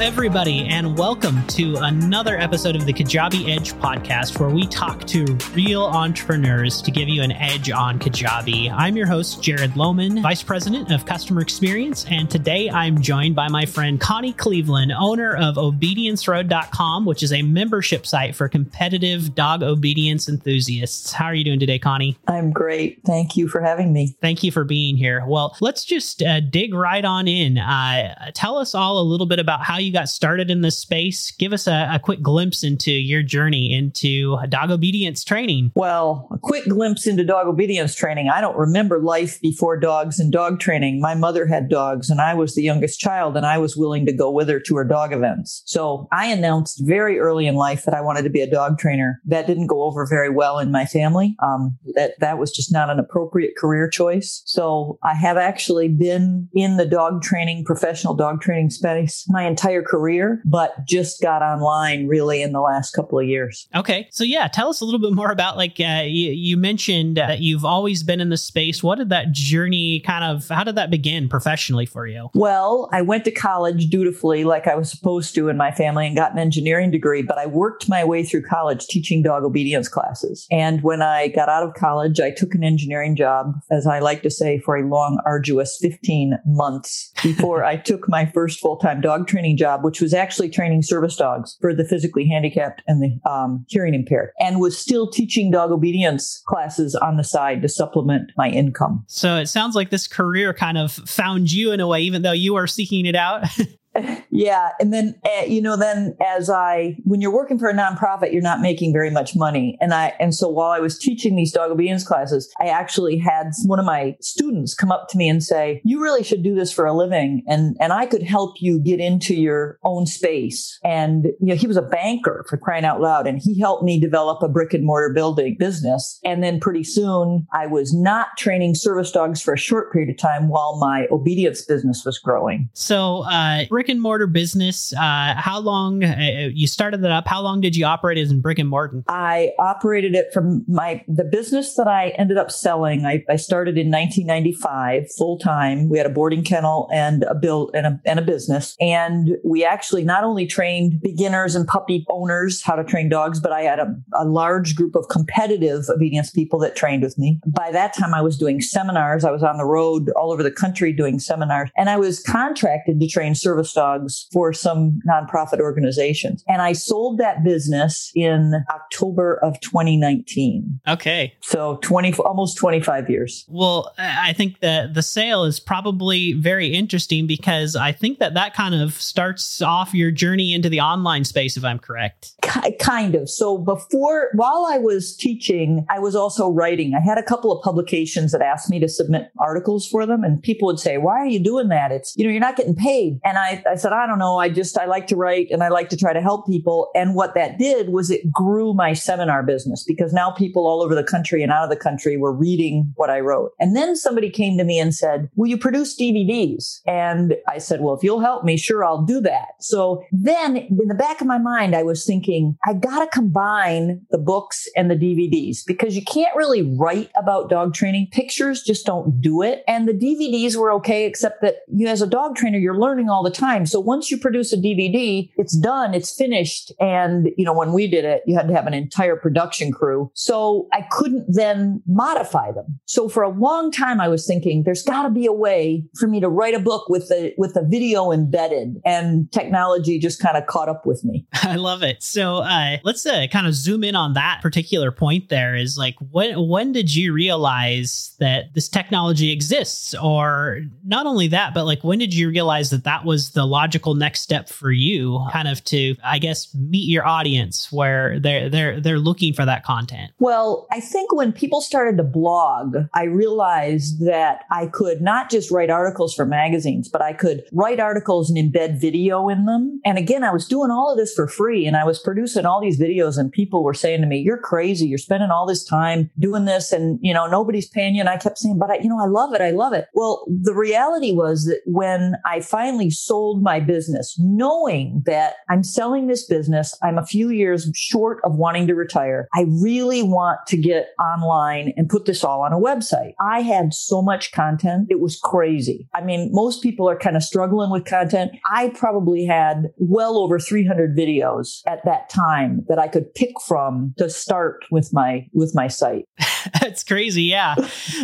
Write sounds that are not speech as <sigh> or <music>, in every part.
Everybody, and welcome to another episode of the Kajabi Edge podcast, where we talk to real entrepreneurs to give you an edge on Kajabi. I'm your host, Jared Lohman, Vice President of Customer Experience, and today I'm joined by my friend Connie Cleveland, owner of ObedienceRoad.com, which is a membership site for competitive dog obedience enthusiasts. How are you doing today, Connie? I'm great. Thank you for having me. Thank you for being here. Well, let's just uh, dig right on in. Uh, tell us all a little bit about how you got started in this space. Give us a, a quick glimpse into your journey into dog obedience training. Well, a quick glimpse into dog obedience training. I don't remember life before dogs and dog training. My mother had dogs, and I was the youngest child, and I was willing to go with her to her dog events. So I announced very early in life that I wanted to be a dog trainer. That didn't go over very well in my family. Um, that that was just not an appropriate career choice. So I have actually been in the dog training, professional dog training space my entire career, but just got online really in the last couple of years. Okay. So, yeah, tell us a little bit more about like uh, you, you mentioned that you've always been in the space. What did that journey kind of, how did that begin professionally for you? Well, I went to college dutifully like I was supposed to in my family and got an engineering degree, but I worked my way through college teaching dog obedience classes. And when I got out of college, I took an engineering job, as I like to say, for a long, arduous 15 months before <laughs> I took my first full time dog training job, which was actually training service dogs for the physically handicapped and the um, hearing impaired, and was still teaching dog obedience classes on the side to supplement my income. So it sounds like this career kind of found you in a way, even though you are seeking it out. <laughs> yeah and then uh, you know then as i when you're working for a nonprofit you're not making very much money. And i and so while i was teaching these dog obedience classes i actually had one of my students come up to me and say you really should do this for a living and and i could help you get into your own space. And you know he was a banker for crying out loud and he helped me develop a brick and mortar building business. And then pretty soon i was not training service dogs for a short period of time while my obedience business was growing. So uh and mortar business. Uh, how long uh, you started that up? How long did you operate as in brick and mortar? I operated it from my the business that I ended up selling. I, I started in 1995 full time. We had a boarding kennel and a build and a, and a business, and we actually not only trained beginners and puppy owners how to train dogs, but I had a, a large group of competitive obedience people that trained with me. By that time, I was doing seminars. I was on the road all over the country doing seminars, and I was contracted to train service dogs for some nonprofit organizations. And I sold that business in October of 2019. Okay. So 20, almost 25 years. Well, I think that the sale is probably very interesting because I think that that kind of starts off your journey into the online space, if I'm correct. Kind of. So before, while I was teaching, I was also writing. I had a couple of publications that asked me to submit articles for them and people would say, why are you doing that? It's, you know, you're not getting paid. And I, I said, I don't know. I just, I like to write and I like to try to help people. And what that did was it grew my seminar business because now people all over the country and out of the country were reading what I wrote. And then somebody came to me and said, will you produce DVDs? And I said, well, if you'll help me, sure, I'll do that. So then in the back of my mind, I was thinking, I got to combine the books and the DVDs because you can't really write about dog training. Pictures just don't do it. And the DVDs were okay, except that you, as a dog trainer, you're learning all the time. So once you produce a DVD, it's done, it's finished. And, you know, when we did it, you had to have an entire production crew. So I couldn't then modify them. So for a long time, I was thinking there's got to be a way for me to write a book with the, with the video embedded and technology just kind of caught up with me. <laughs> I love it. So, uh, let's uh, kind of zoom in on that particular point there is like, when, when did you realize that this technology exists? Or not only that, but like, when did you realize that that was the logical next step for you kind of to i guess meet your audience where they're they're they're looking for that content? Well i think when people started to blog i realized that i could not just write articles for magazines but i could write articles and embed video in them. And again i was doing all of this for free and i was producing all these videos and people were saying to me you're crazy. You're spending all this time doing this and you know nobody's paying you. And i kept saying but i you know i love it. I love it. Well the reality was that when i finally sold sold my business knowing that I'm selling this business. I'm a few years short of wanting to retire. I really want to get online and put this all on a website. I had so much content. It was crazy. I mean, most people are kind of struggling with content. I probably had well over 300 videos at that time that I could pick from to start with my, with my site. <laughs> That's crazy. Yeah.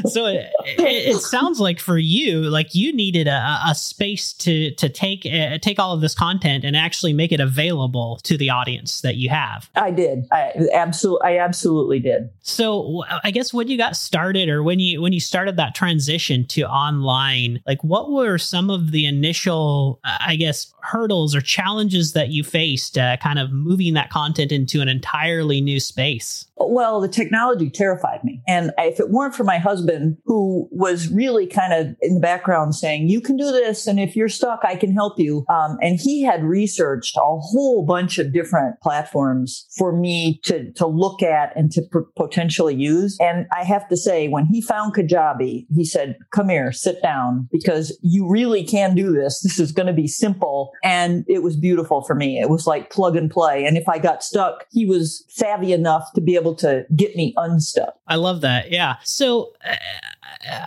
So it, it, it, sounds like for you, like you needed a, a space to, to take, uh, take all of this content and actually make it available to the audience that you have. I did. I absolutely, I absolutely did. So I guess when you got started or when you, when you started that transition to online, like what were some of the initial, uh, I guess, hurdles or challenges that you faced uh, kind of moving that content into an entirely new space? Well, the technology terrified me. And if it weren't for my husband, who was really kind of in the background saying, you can do this. And if you're stuck, I can help you. Um, and he had researched a whole bunch of different platforms for me to, to look at and to potentially use. And I have to say, when he found Kajabi, he said, come here, sit down because you really can do this. This is going to be simple. And it was beautiful for me. It was like plug and play. And if I got stuck, he was savvy enough to be able to get me unstuck. I love that. Yeah. So uh,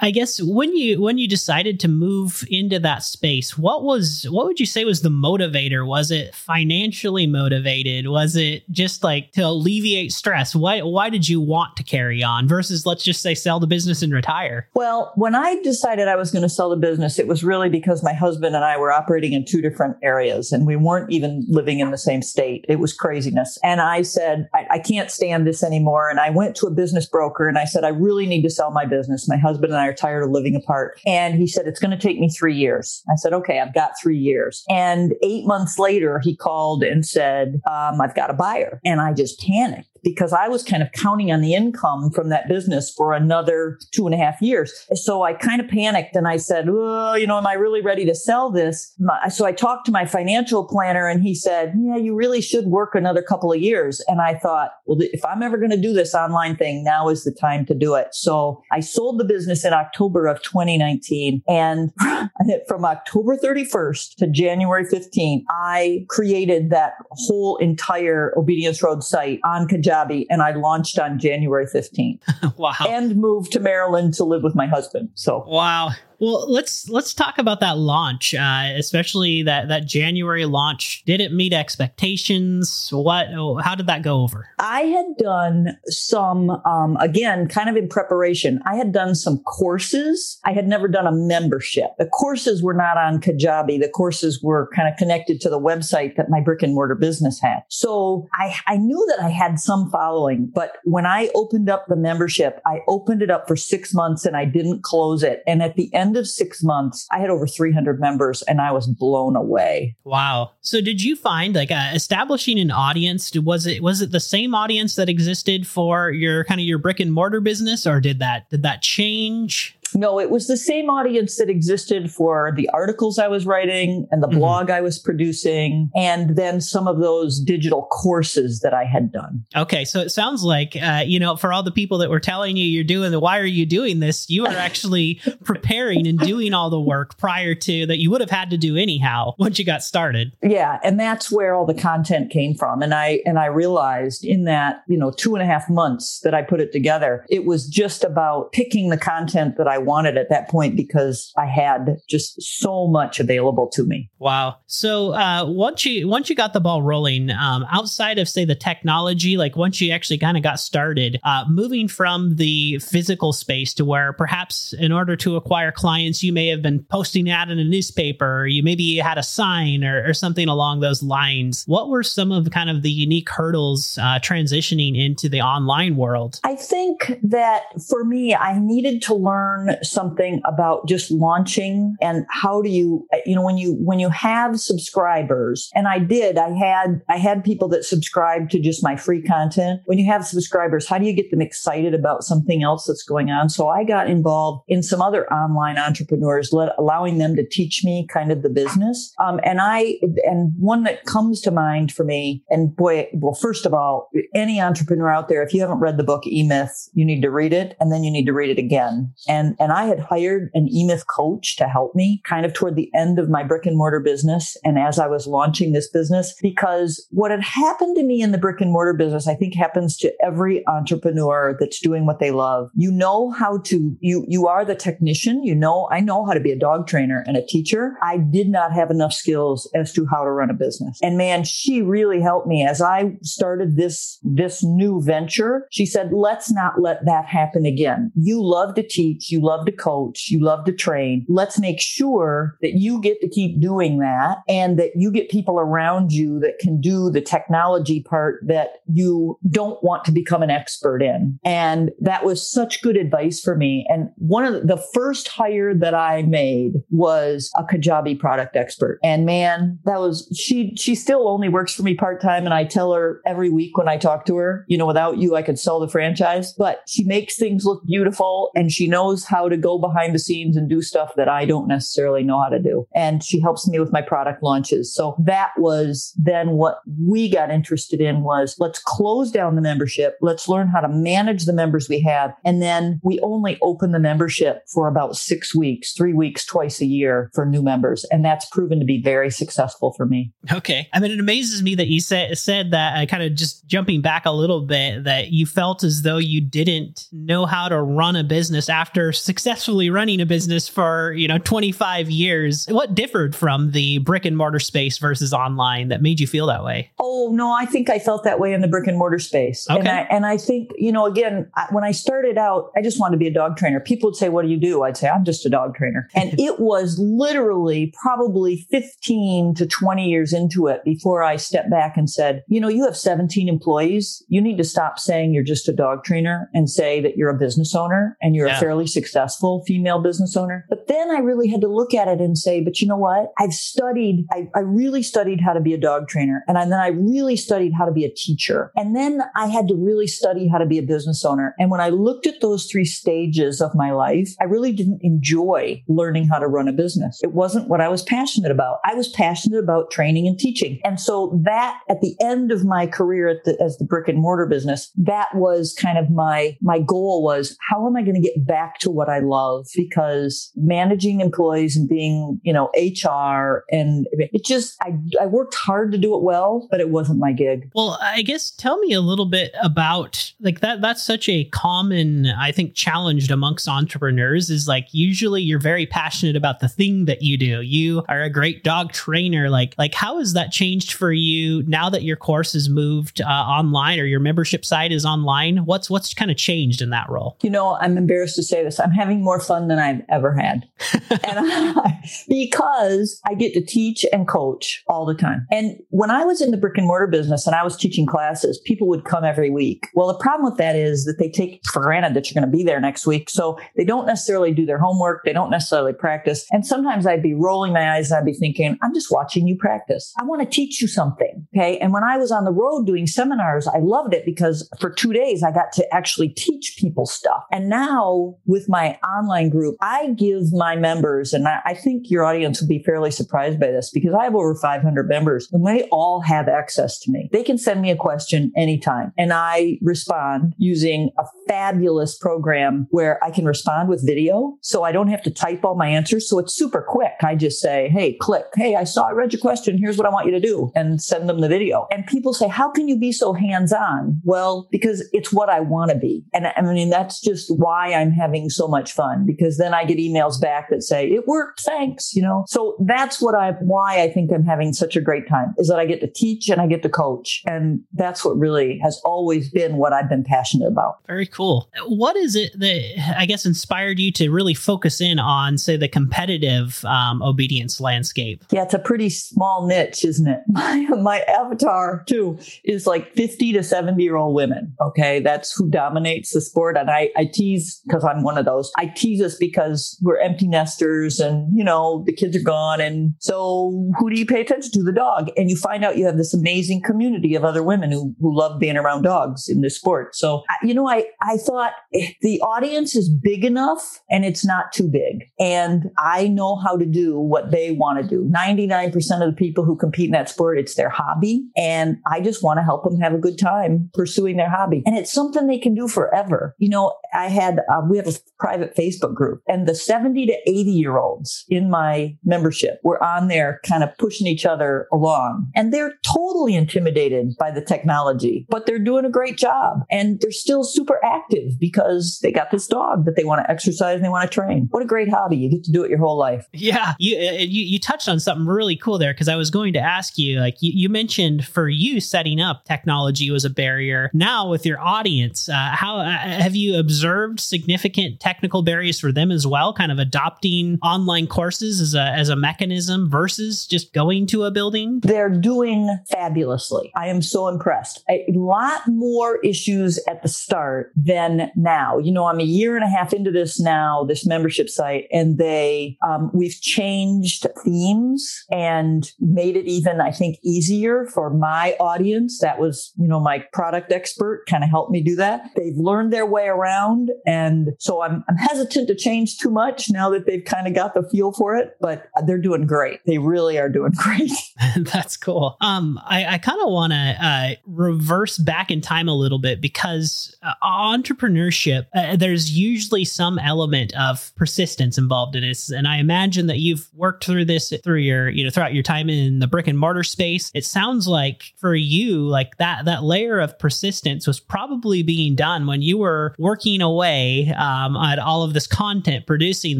I guess when you when you decided to move into that space, what was what would you say was the motivator? Was it financially motivated? Was it just like to alleviate stress? Why why did you want to carry on versus let's just say sell the business and retire? Well, when I decided I was going to sell the business, it was really because my husband and I were operating in two different areas and we weren't even living in the same state. It was craziness. And I said, I, I can't stand this anymore. And I went to a business broker and I said, I really need to sell my business. My husband and I are tired of living apart. And he said, it's going to take me three years. I said, okay, I've got three years. And eight months later, he called and said, um, I've got a buyer. And I just panicked because I was kind of counting on the income from that business for another two and a half years. So I kind of panicked and I said, well, you know, am I really ready to sell this? So I talked to my financial planner and he said, yeah, you really should work another couple of years. And I thought, well, if I'm ever going to do this online thing, now is the time to do it. So I sold the business in October of 2019. And <laughs> from October 31st to January 15th, I created that whole entire Obedience Road site on Kajabi and I launched on January 15th. <laughs> wow. And moved to Maryland to live with my husband. So, wow. Well, let's let's talk about that launch, uh, especially that that January launch. Did it meet expectations? What? How did that go over? I had done some, um, again, kind of in preparation. I had done some courses. I had never done a membership. The courses were not on Kajabi. The courses were kind of connected to the website that my brick and mortar business had. So I, I knew that I had some following, but when I opened up the membership, I opened it up for six months and I didn't close it. And at the end end of six months, I had over 300 members and I was blown away. Wow. So did you find like uh, establishing an audience? Was it, was it the same audience that existed for your kind of your brick and mortar business or did that, did that change? No, it was the same audience that existed for the articles I was writing and the mm-hmm. blog I was producing, and then some of those digital courses that I had done. Okay, so it sounds like, uh, you know, for all the people that were telling you you're doing the why are you doing this, you are actually <laughs> preparing and doing all the work prior to that you would have had to do anyhow once you got started. Yeah, and that's where all the content came from, and I and I realized in that you know two and a half months that I put it together, it was just about picking the content that I wanted at that point because I had just so much available to me. Wow. So uh, once you once you got the ball rolling, um, outside of say the technology, like once you actually kind of got started, uh, moving from the physical space to where perhaps in order to acquire clients, you may have been posting ad in a newspaper, or you maybe had a sign or, or something along those lines. What were some of kind of the unique hurdles uh, transitioning into the online world? I think that for me, I needed to learn something about just launching and how do you, you know, when you, when you have subscribers and I did, I had, I had people that subscribed to just my free content. When you have subscribers, how do you get them excited about something else that's going on? So I got involved in some other online entrepreneurs, let, allowing them to teach me kind of the business. Um, and I, and one that comes to mind for me, and boy, well, first of all, any entrepreneur out there, if you haven't read the book E Myth, you need to read it and then you need to read it again. And And I had hired an eMyth coach to help me kind of toward the end of my brick and mortar business. And as I was launching this business, because what had happened to me in the brick and mortar business, I think happens to every entrepreneur that's doing what they love. You know how to, you, you are the technician. You know, I know how to be a dog trainer and a teacher. I did not have enough skills as to how to run a business. And man, she really helped me as I started this, this new venture. She said, let's not let that happen again. You love to teach. You love to coach. You love to train. Let's make sure that you get to keep doing that and that you get people around you that can do the technology part that you don't want to become an expert in. And that was such good advice for me. And one of the first hire that I made was a Kajabi product expert. And man, that was, she, she still only works for me part time. And I tell her every week when I talk to her, you know, without you, I could sell the franchise, but she makes things look beautiful and she knows how to go behind the scenes and do stuff that I don't necessarily know how to do. And she helps me with my product launches. So that was then what we got interested in was let's close down the membership. Let's learn how to manage the members we have. And then we only open the membership for about six weeks, three weeks, twice a year for new members. And that's proven to be very successful for me. Okay. I mean, it amazes me that you said, said that uh, kind of just jumping back a little bit that you felt as though you didn't know how to run a business after successfully running a business for, you know, 25 years. What differed from the brick and mortar space versus online that made you feel that way? Oh, no, I think I felt that way in the brick and mortar space. Okay. And I, and I think, you know, again, I, when I started out, I just wanted to be a dog trainer. People would say, what do you do? I'd say, I'm just a dog trainer. <laughs> And it was literally probably 15 to 20 years into it before I stepped back and said, you know, you have 17 employees. You need to stop saying you're just a dog trainer and say that you're a business owner and you're Yeah. a fairly successful female business owner. But then I really had to look at it and say, but you know what? I've studied, I, I really studied how to be a dog trainer. And I- then I really studied how to be a teacher. And then I had to really study how to be a business owner. And when I looked at those three stages of my life, I really didn't enjoy learning how to run a business. It wasn't what I was passionate about. I was passionate about training and teaching. And so that at the end of my career the, as the brick and mortar business, that was kind of my, my goal was how am I going to get back to what I love? Because managing employees and being, you know, HR and it just, I, I worked hard to do it well, but it wasn't my gig. Well, I guess tell me a little bit about like that that's such a common I think challenged amongst entrepreneurs is like usually you're very passionate about the thing that you do. You are a great dog trainer like like how has that changed for you now that your course has moved uh, online or your membership site is online? What's what's kind of changed in that role? You know, I'm embarrassed to say this. I'm having more fun than I've ever had. <laughs> and I, because I get to teach and coach all the time. And when I was in the brick and mortar business and I was teaching classes, people would come every week. Well, the problem with that is that they take for granted that you're going to be there next week. So they don't necessarily do their homework. They don't necessarily practice. And sometimes I'd be rolling my eyes and I'd be thinking, I'm just watching you practice. I want to teach you something. Okay. And when I was on the road doing seminars, I loved it because for two days I got to actually teach people stuff. And now with my online group, I give my members, and I, I think your audience will be fairly surprised by this because I have over 500 members and they all have access to me. They can send me a question anytime and I respond using a fabulous program where I can respond with video. So I don't have to type all my answers. So it's super quick. I just say, Hey, click. Hey, I saw, I read your question. Here's what I want you to do and send them the video. And people say, how can you be so hands on? Well, because it's what I want to be. And I mean, that's just why I'm having so much fun because then I get emails back that say it worked. Thanks. You know, so that's what I, why I think I'm having such a great time is that I get to teach and I get to coach. And that's what really has always been what I've been passionate about. Very cool. What is it that I guess inspired you to really focus in on, say, the competitive um, obedience landscape? Yeah, it's a pretty small niche, isn't it? <laughs> My, my avatar too is like 50 to 70 year old women. Okay. That's who dominates the sport. And I, I tease because I'm one of those. I tease us because we're empty nesters and, you know, the kids are gone. And so who do you pay attention to? The dog. And you find out you have this amazing community of other women who, who love being around dogs in this sport. So, you know, I, I thought the audience is big enough and it's not too big. And I know how to do what they want to do. 99% of the people who compete in that sport, it's their hobby. And I just want to help them have a good time pursuing their hobby. And it's something they can do forever. You know, I had, uh, we have a private Facebook group and the 70 to 80 year olds in my membership were on there kind of pushing each other along and they're totally intimidated by the technology, but they're doing a great job and they're still super active because they got this dog that they want to exercise and they want to train. What a great hobby. You get to do it your whole life. Yeah. You, uh, you, you touched on something really cool there because I was going to ask you, like you, you, mentioned for you setting up technology was a barrier. Now with your audience, uh, how uh, have you observed significant technical barriers for them as well? Kind of adopting online courses as a, as a mechanism versus just going to a building? They're doing fabulously. I am so impressed. A lot more issues at the start than now. You know, I'm a year and a half into this now, this membership site, and they, um, we've changed themes and made it even, I think, easier for my audience. That was, you know, my product expert kind of helped me do that. They've learned their way around. And so I'm, I'm hesitant to change too much now that they've kind of got the feel for it, but they're doing great. They really are doing <laughs> great. <laughs> That's cool. Um, I, I kind of want to uh, reverse back in time a little bit because uh, entrepreneurship, uh, there's usually some element of persistence involved in this, And I imagine that you've worked through this through your, you know, throughout your time in the brick and mortar space. It sounds like for you, like that that layer of persistence was probably being done when you were working away um, all of this content, producing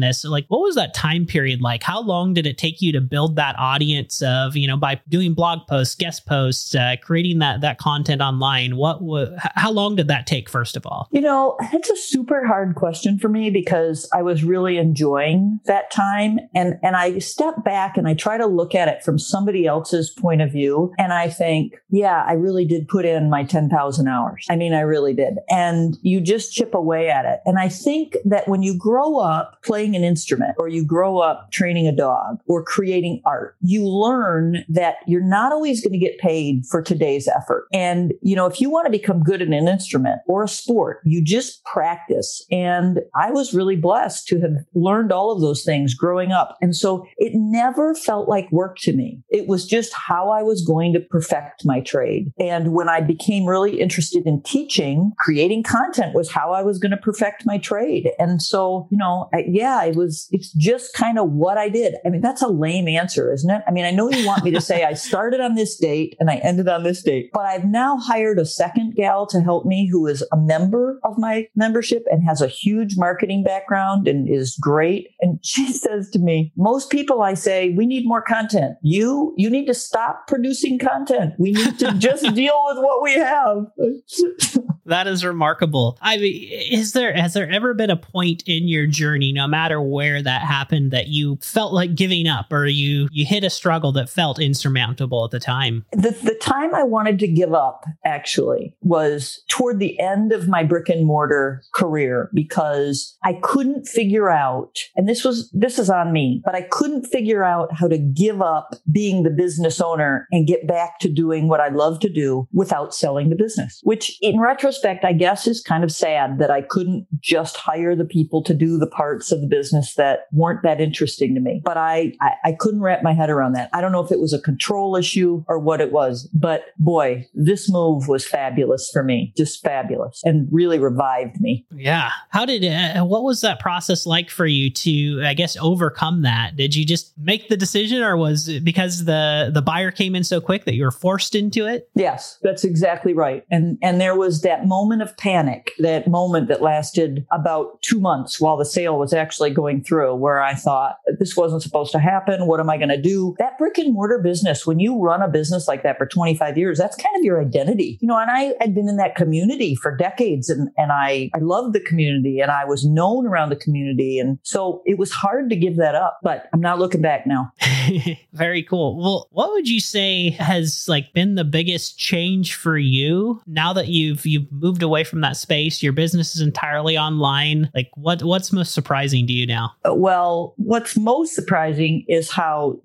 this. Like, what was that time period like? How long did it take you to build that audience of, you know, by doing blog posts, guest posts, uh, creating that that content online? What, what, how long did that take? First of all, you know, it's a super hard question for me because I was really enjoying that time, and and I step back and I try to look at it from somebody else's point of view, and I think, yeah, I really did put in my ten thousand hours. I mean, I really did, and you just chip away at it. And I think that when you grow up playing an instrument, or you grow up training a dog, or creating art, you learn that you're not always going to get paid for today's effort. And, you know, if you want to become good at an instrument or a sport, you just practice. And I was really blessed to have learned all of those things growing up. And so it never felt like work to me. It was just how I was going to perfect my trade. And when I became really interested in teaching, creating content was how I was going to perfect my trade. And so, you know, I, yeah, it was, it's just kind of what I did. I mean, that's a lame answer, isn't it? I mean, I know you want me to say I started on this date and I ended on this date, but I've now hired a second gal to help me who is a member of my membership and has a huge marketing background and is great. And <laughs> she says to me, most people I say, we need more content. You, you need to stop producing content. We need to just <laughs> deal with what we have. <laughs> that is remarkable. I mean, is there, has there ever been a point in your journey, no matter where that happened, that you felt like giving up or you, you hit a struggle that felt insurmountable at the time? The, the time I wanted to give up actually was toward the end of my brick and mortar career because I couldn't figure out, and this was, this is on me, but I couldn't figure out how to give up being the business owner and get back to doing what I love to do without selling the business, which in retrospect, I guess is kind of sad that I couldn't just hire the people to do the parts of the business that weren't that interesting to me. But I, I, I couldn't wrap my head around that. I don't know if it was a control issue or what it was, but boy, this move was fabulous for me, just fabulous and really revived me. Yeah. How did, uh, what was that process like for you to, I guess, overcome that? Did you just make the decision or was it because the, the buyer came in so quick that you were forced into it? Yes, that's exactly right. And, and there was that moment of panic, that moment that lasted about two months while the sale was actually going through where I thought this wasn't supposed to happen. What am I going to do? That brick and mortar business, when you run a business like that for 25 years, that's kind of your identity. You know, and I had been in that community for decades and, and I, I loved the community and I was known around the community. And so it was hard to give that up, but I'm not looking back now. <laughs> Very cool. Well, what would you say has like been the biggest change for you now that you've you've moved away from that space? Your business is entirely online. Like what what's most surprising to you now? Well, what's most surprising is how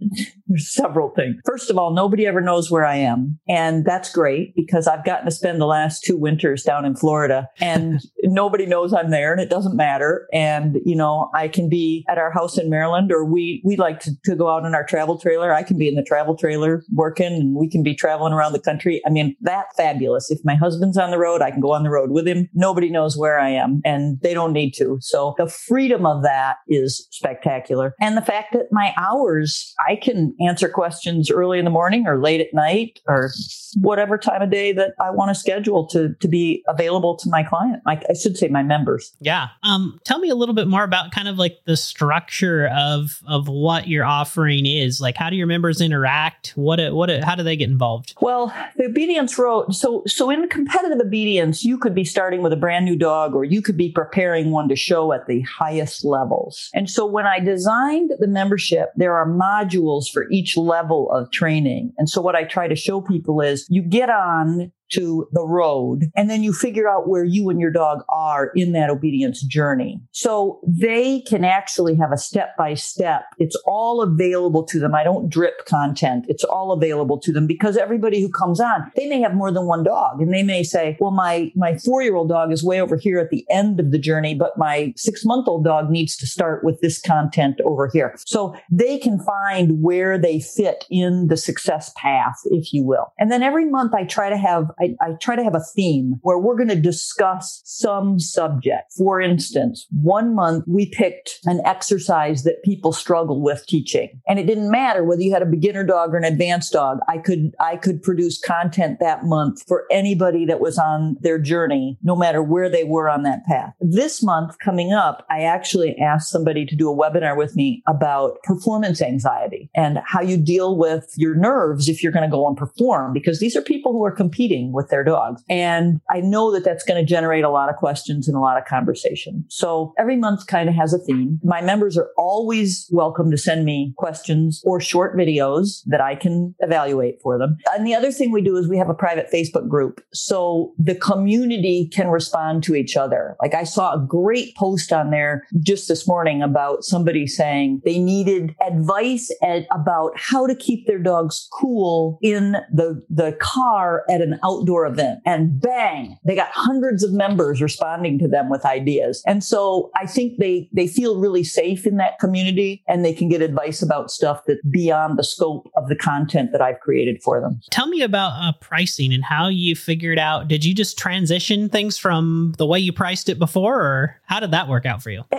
there's several things. First of all, nobody ever knows where I am. And that's great because I've gotten to spend the last two winters down in Florida and <laughs> nobody knows I'm there and it doesn't matter. And, you know, I can be at our house in Maryland or we, we like to, to go out in our travel trailer. I can be in the travel trailer working and we can be traveling around the country. I mean, that fabulous. If my husband's on the road, I can go on the road with him. Nobody knows where I am and they don't need to. So the freedom of that is spectacular. And the fact that my hours, I can answer questions early in the morning or late at night or whatever time of day that I want to schedule to, to be available to my client. I, I should say my members. Yeah. Um, tell me a little bit more about kind of like the structure of, of what your offering is. Like, how do your members interact? What, what, how do they get involved? Well, the obedience road. So, so in competitive obedience, you could be starting with a brand new dog or you could be preparing one to show at the highest levels. And so when I designed the membership, there are modules for each level of training. And so what I try to show people is you get on to the road and then you figure out where you and your dog are in that obedience journey. So they can actually have a step by step. It's all available to them. I don't drip content. It's all available to them because everybody who comes on, they may have more than one dog and they may say, well, my, my four year old dog is way over here at the end of the journey, but my six month old dog needs to start with this content over here. So they can find where they fit in the success path, if you will. And then every month I try to have I, I try to have a theme where we're going to discuss some subject. For instance, one month we picked an exercise that people struggle with teaching. And it didn't matter whether you had a beginner dog or an advanced dog. I could, I could produce content that month for anybody that was on their journey, no matter where they were on that path. This month coming up, I actually asked somebody to do a webinar with me about performance anxiety and how you deal with your nerves if you're going to go and perform because these are people who are competing with their dogs. And I know that that's going to generate a lot of questions and a lot of conversation. So every month kind of has a theme. My members are always welcome to send me questions or short videos that I can evaluate for them. And the other thing we do is we have a private Facebook group. So the community can respond to each other. Like I saw a great post on there just this morning about somebody saying they needed advice at, about how to keep their dogs cool in the, the car at an out outdoor event and bang, they got hundreds of members responding to them with ideas. And so I think they, they feel really safe in that community and they can get advice about stuff that's beyond the scope of the content that I've created for them. Tell me about uh, pricing and how you figured out. Did you just transition things from the way you priced it before, or how did that work out for you? <laughs>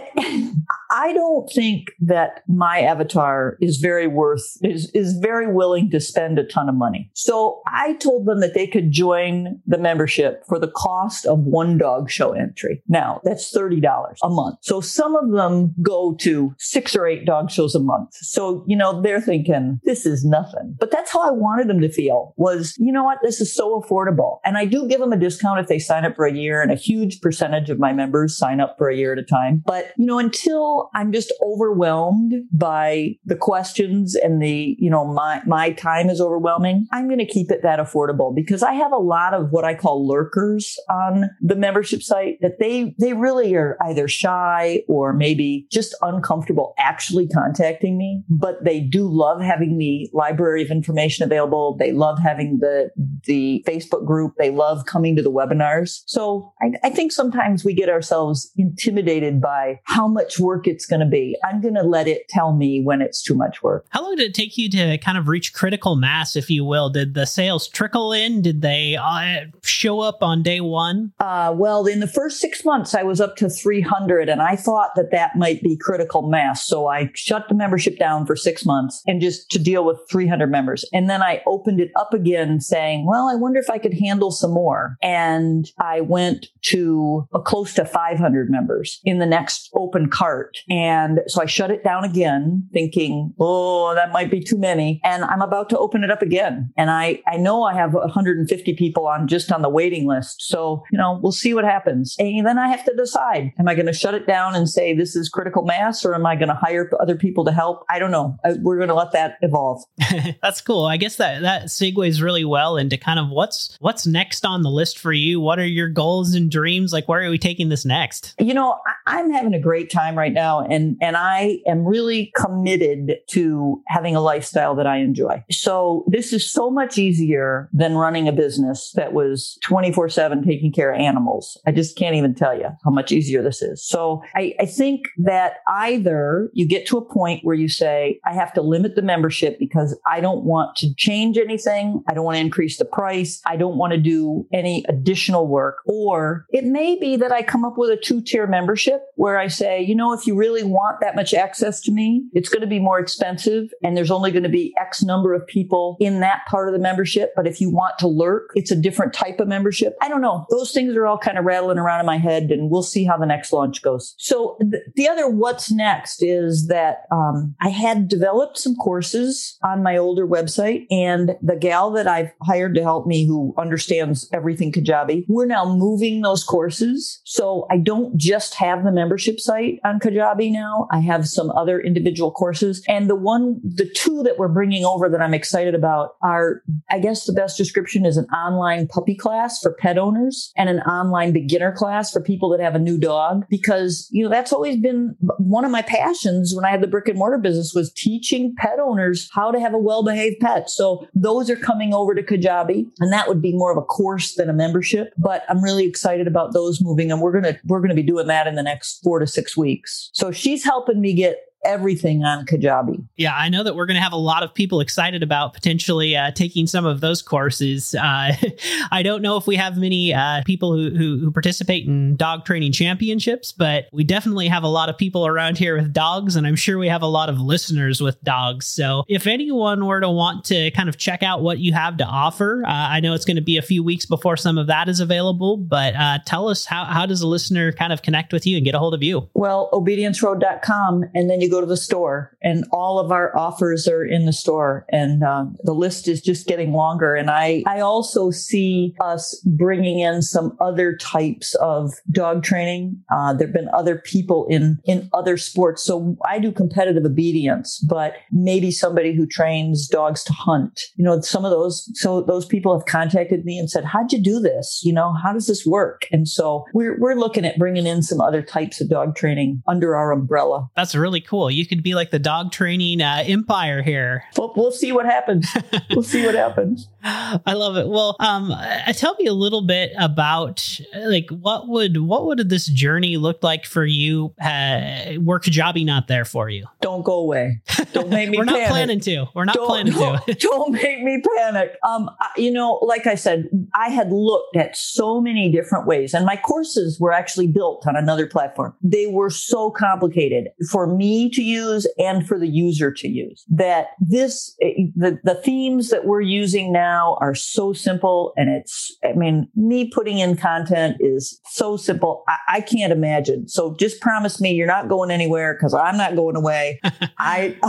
I don't think that my avatar is very worth is is very willing to spend a ton of money. So I told them that they could join the membership for the cost of one dog show entry. Now that's $30 a month. So some of them go to six or eight dog shows a month. So, you know, they're thinking this is nothing, but that's how I wanted them to feel was, you know what? This is so affordable. And I do give them a discount if they sign up for a year and a huge percentage of my members sign up for a year at a time. But, you know, until I'm just overwhelmed by the questions and the, you know, my, my time is overwhelming. I'm going to keep it that affordable because I have a lot of what I call lurkers on the membership site that they, they really are either shy or maybe just uncomfortable actually contacting me, but they do love having the library of information available. They love having the, the Facebook group. They love coming to the webinars. So I, I think sometimes we get ourselves intimidated by how much work it's going to be. I'm going to let it tell me when it's too much work. How long did it take you to kind of reach critical mass, if you will? Did the sales trickle in? Did they uh, show up on day one? Uh, well, in the first six months, I was up to 300, and I thought that that might be critical mass. So I shut the membership down for six months and just to deal with 300 members. And then I opened it up again saying, well, I wonder if I could handle some more. And I went to a close to 500 members in the next open cart. And so I shut it down again, thinking, oh, that might be too many. And I'm about to open it up again. And I, I know I have 150 people on just on the waiting list. So, you know, we'll see what happens. And then I have to decide, am I going to shut it down and say this is critical mass or am I going to hire other people to help? I don't know. We're going to let that evolve. <laughs> That's cool. I guess that, that segues really well into kind of what's, what's next on the list for you. What are your goals and dreams? Like, where are we taking this next? You know, I, I'm having a great time right now and and I am really committed to having a lifestyle that I enjoy. So this is so much easier than running a business that was 24/7 taking care of animals. I just can't even tell you how much easier this is. So I, I think that either you get to a point where you say, I have to limit the membership because I don't want to change anything. I don't want to increase the price. I don't want to do any additional work. Or it may be that I come up with a two tier membership where I say, you know, if you really want that much access to me, it's going to be more expensive and there's only going to be X number of people in that part of the membership. But if you want to lurk, it's a different type of membership. I don't know. Those things are all kind of rattling around in my head and we'll see how the next launch goes. So th- the other what's next is that um, I had developed some courses on my older website and the gal that I've hired to help me who understands everything Kajabi, we're now moving those courses. So I don't just have the membership site on Kajabi now. I have some other individual courses and the one, the two that we're bringing over that I'm excited about are, I guess the best description is an online puppy class for pet owners and an online beginner class for people that have a new dog because, you know, that's always been one of my passions when I had the brick and mortar business was teaching pet owners how to have a well-behaved pet. So those are coming over to Kajabi and that would be more of a course than a membership, but I'm really excited about those moving and we're going to, we're going to be doing that in the next four to six weeks. So she's helping me get everything on Kajabi. Yeah, I know that we're going to have a lot of people excited about potentially uh, taking some of those courses. Uh, <laughs> I don't know if we have many uh, people who, who, who participate in dog training championships, but we definitely have a lot of people around here with dogs, and I'm sure we have a lot of listeners with dogs. So if anyone were to want to kind of check out what you have to offer, uh, I know it's going to be a few weeks before some of that is available, but uh, tell us how how does a listener kind of connect with you and get a hold of you? Well, obedienceroad.com, and then you go to the store and all of our offers are in the store and uh, the list is just getting longer. And i i also see us bringing in some other types of dog training. Uh, there have been other people in in other sports. So i do competitive obedience but maybe somebody who trains dogs to hunt. You know some of those so those people have contacted me and said how'd you do this? You know how does this work? And so we're, we're looking at bringing in some other types of dog training under our umbrella. That's really cool you could be like the dog training uh, empire here. We'll, we'll see what happens. <laughs> we'll see what happens. I love it. Well, um, uh, tell me a little bit about like what would what would this journey look like for you? Uh, were Kajabi not there for you? Don't go away. Don't make <laughs> me. We're not planning to. We're not don't, planning <laughs> don't, to. don't make me panic. Um, you know, like I said, I had looked at so many different ways, and my courses were actually built on another platform. They were so complicated for me to use and for the user to use that this eh, the the themes that we're using now now are so simple and it's, I mean, me putting in content is so simple. I, I can't imagine. So just promise me you're not going anywhere because I'm not going away. <laughs> I, <laughs>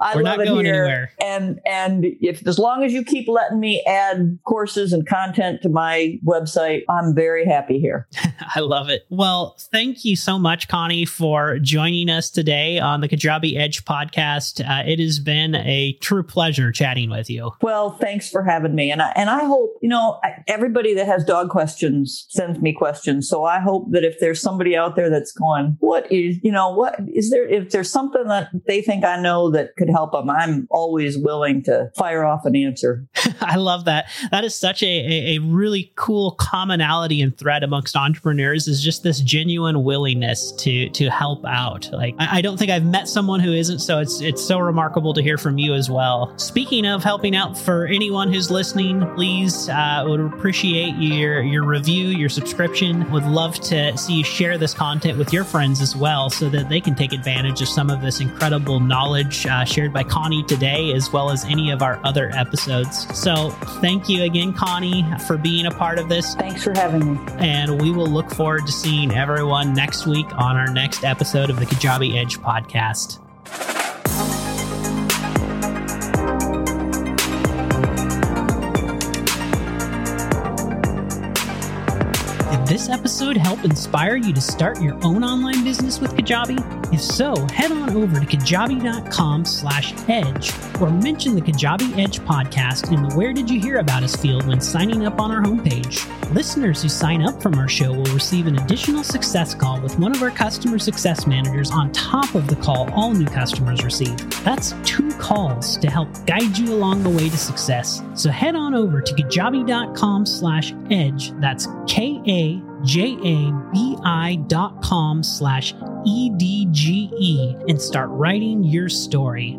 I We're love it here. Anywhere. And, and if, as long as you keep letting me add courses and content to my website, I'm very happy here. <laughs> I love it. Well, thank you so much, Connie, for joining us today on the Kajabi Edge podcast. Uh, it has been a true pleasure chatting with you. Well, thanks for having me. And I, and I hope, you know, everybody that has dog questions sends me questions. So I hope that if there's somebody out there that's going, what is, you know, what is there, if there's something that they think I know that could help them, I'm always willing to fire off an answer. <laughs> I love that. That is such a, a, a really cool commonality and thread amongst entrepreneurs is just this genuine willingness to, to help out. Like, I, I don't think I've met someone who isn't. So it's, it's so remarkable to hear from you as well. Speaking of helping out for anyone who's listening, please uh, would appreciate your your review, your subscription. Would love to see you share this content with your friends as well, so that they can take advantage of some of this incredible knowledge uh, shared by Connie today, as well as any of our other episodes. So, thank you again, Connie, for being a part of this. Thanks for having me. And we will look forward to seeing everyone next week on our next episode of the Kajabi Edge podcast. Episode help inspire you to start your own online business with Kajabi? If so, head on over to kajabi.com slash edge or mention the Kajabi Edge podcast in the Where Did You Hear About Us field when signing up on our homepage. Listeners who sign up from our show will receive an additional success call with one of our customer success managers on top of the call all new customers receive. That's two calls to help guide you along the way to success. So head on over to kajabi.com slash edge. That's K-A J-A-B-I dot com slash E-D-G-E and start writing your story.